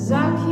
Cause I